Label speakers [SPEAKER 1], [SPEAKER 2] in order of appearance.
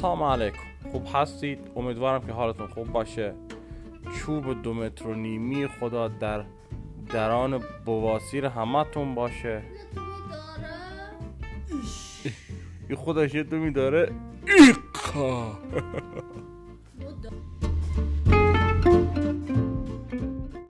[SPEAKER 1] سلام علیکم. خوب هستید؟ امیدوارم که حالتون خوب باشه. چوب دو متر و نیمی خدا در دران بواسیر همتون باشه. این خودش یه دومی داره ایقا